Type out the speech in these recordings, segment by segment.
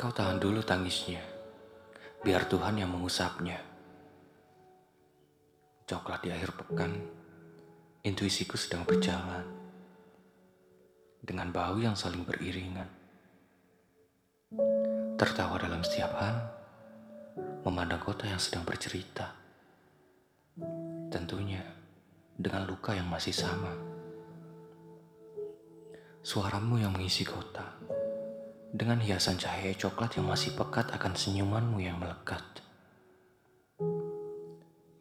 Kau tahan dulu tangisnya, biar Tuhan yang mengusapnya. Coklat di akhir pekan, intuisiku sedang berjalan dengan bau yang saling beriringan. Tertawa dalam setiap hal, memandang kota yang sedang bercerita. Tentunya dengan luka yang masih sama. Suaramu yang mengisi kota dengan hiasan cahaya coklat yang masih pekat akan senyumanmu yang melekat.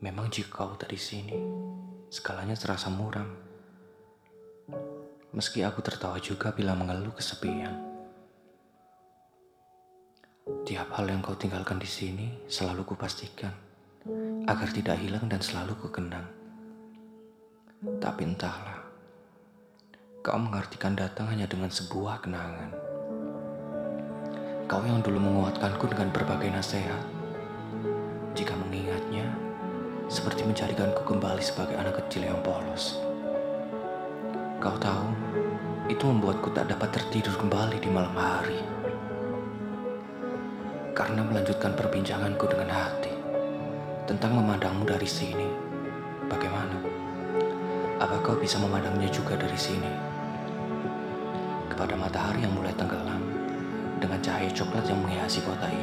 Memang jika kau tak di sini, skalanya terasa muram. Meski aku tertawa juga bila mengeluh kesepian. Tiap hal yang kau tinggalkan di sini selalu kupastikan agar tidak hilang dan selalu kukenang. Tapi entahlah, kau mengartikan datang hanya dengan sebuah kenangan. Kau yang dulu menguatkanku dengan berbagai nasihat. Jika mengingatnya, seperti mencarikanku kembali sebagai anak kecil yang polos. Kau tahu, itu membuatku tak dapat tertidur kembali di malam hari. Karena melanjutkan perbincanganku dengan hati tentang memandangmu dari sini. Bagaimana? Apa kau bisa memandangnya juga dari sini? Kepada matahari yang mulai tenggelam dengan cahaya coklat yang menghiasi kota ini.